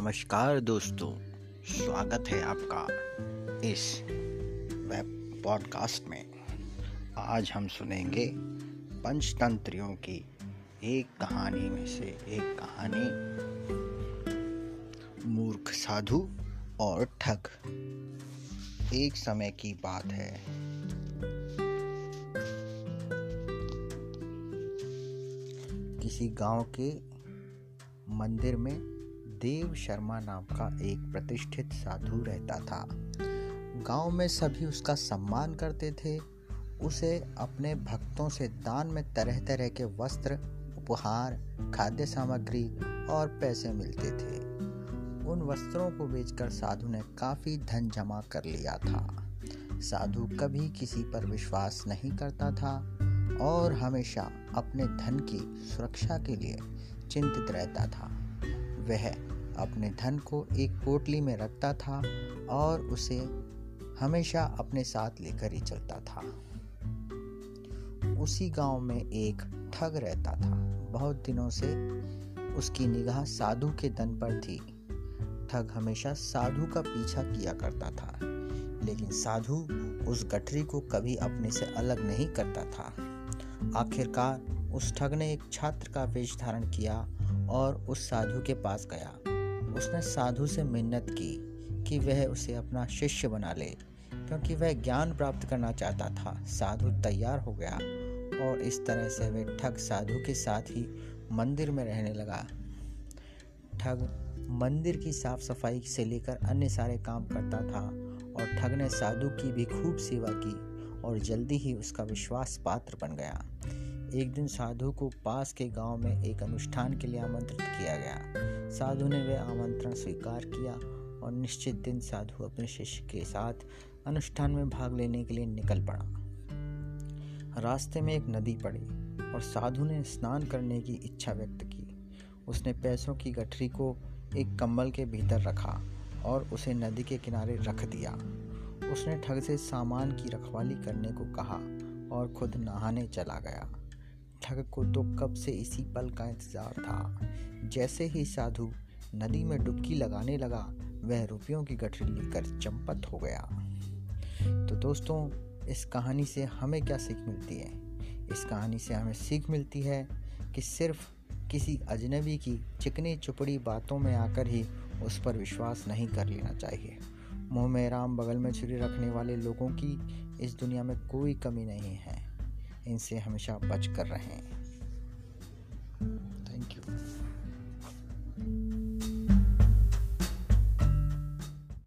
नमस्कार दोस्तों, स्वागत है आपका इस वेब पॉडकास्ट में। आज हम सुनेंगे पंचतंत्रियों की एक कहानी में से एक कहानी। मूर्ख, साधु और ठग, एक समय की बात है। किसी गाँव के मंदिर में देव शर्मा नाम का एक प्रतिष्ठित साधु रहता था। गाँव में सभी उसका सम्मान करते थे। उसे अपने भक्तों से दान में तरह तरह के वस्त्र, उपहार, खाद्य सामग्री और पैसे मिलते थे। उन वस्त्रों को बेचकर साधु ने काफ़ी धन जमा कर लिया था। साधु कभी किसी पर विश्वास नहीं करता था और हमेशा अपने धन की सुरक्षा के लिए चिंतित रहता था। वह अपने धन को एक पोटली में रखता था और उसे हमेशा अपने साथ लेकर ही चलता था। उसी गाँव में एक ठग रहता था। बहुत दिनों से उसकी निगाह साधु के धन पर थी। ठग हमेशा साधु का पीछा किया करता था, लेकिन साधु उस गठरी को कभी अपने से अलग नहीं करता था। आखिरकार उस ठग ने एक छात्र का वेश धारण किया और उस साधु के पास गया। उसने साधु से मिन्नत की कि वह उसे अपना शिष्य बना ले, क्योंकि वह ज्ञान प्राप्त करना चाहता था। साधु तैयार हो गया और इस तरह से वह ठग साधु के साथ ही मंदिर में रहने लगा। ठग मंदिर की साफ़ सफ़ाई से लेकर अन्य सारे काम करता था और ठग ने साधु की भी खूब सेवा की और जल्दी ही उसका विश्वास पात्र बन गया। एक दिन साधु को पास के गाँव में एक अनुष्ठान के लिए आमंत्रित किया गया। साधु ने वह आमंत्रण स्वीकार किया और निश्चित दिन साधु अपने शिष्य के साथ अनुष्ठान में भाग लेने के लिए निकल पड़ा। रास्ते में एक नदी पड़ी और साधु ने स्नान करने की इच्छा व्यक्त की। उसने पैसों की गठरी को एक कम्बल के भीतर रखा और उसे नदी के किनारे रख दिया। उसने ठग से सामान की रखवाली करने को कहा और खुद नहाने चला गया। ठग को तो कब से इसी पल का इंतज़ार था। जैसे ही साधु नदी में डुबकी लगाने लगा, वह रुपयों की गठरी लेकर चंपत हो गया। तो दोस्तों, इस कहानी से हमें क्या सीख मिलती है? इस कहानी से हमें सीख मिलती है कि सिर्फ़ किसी अजनबी की चिकनी चुपड़ी बातों में आकर ही उस पर विश्वास नहीं कर लेना चाहिए। मुँह में राम बगल में छुरी रखने वाले लोगों की इस दुनिया में कोई कमी नहीं है। इनसे हमेशा बच कर रहें।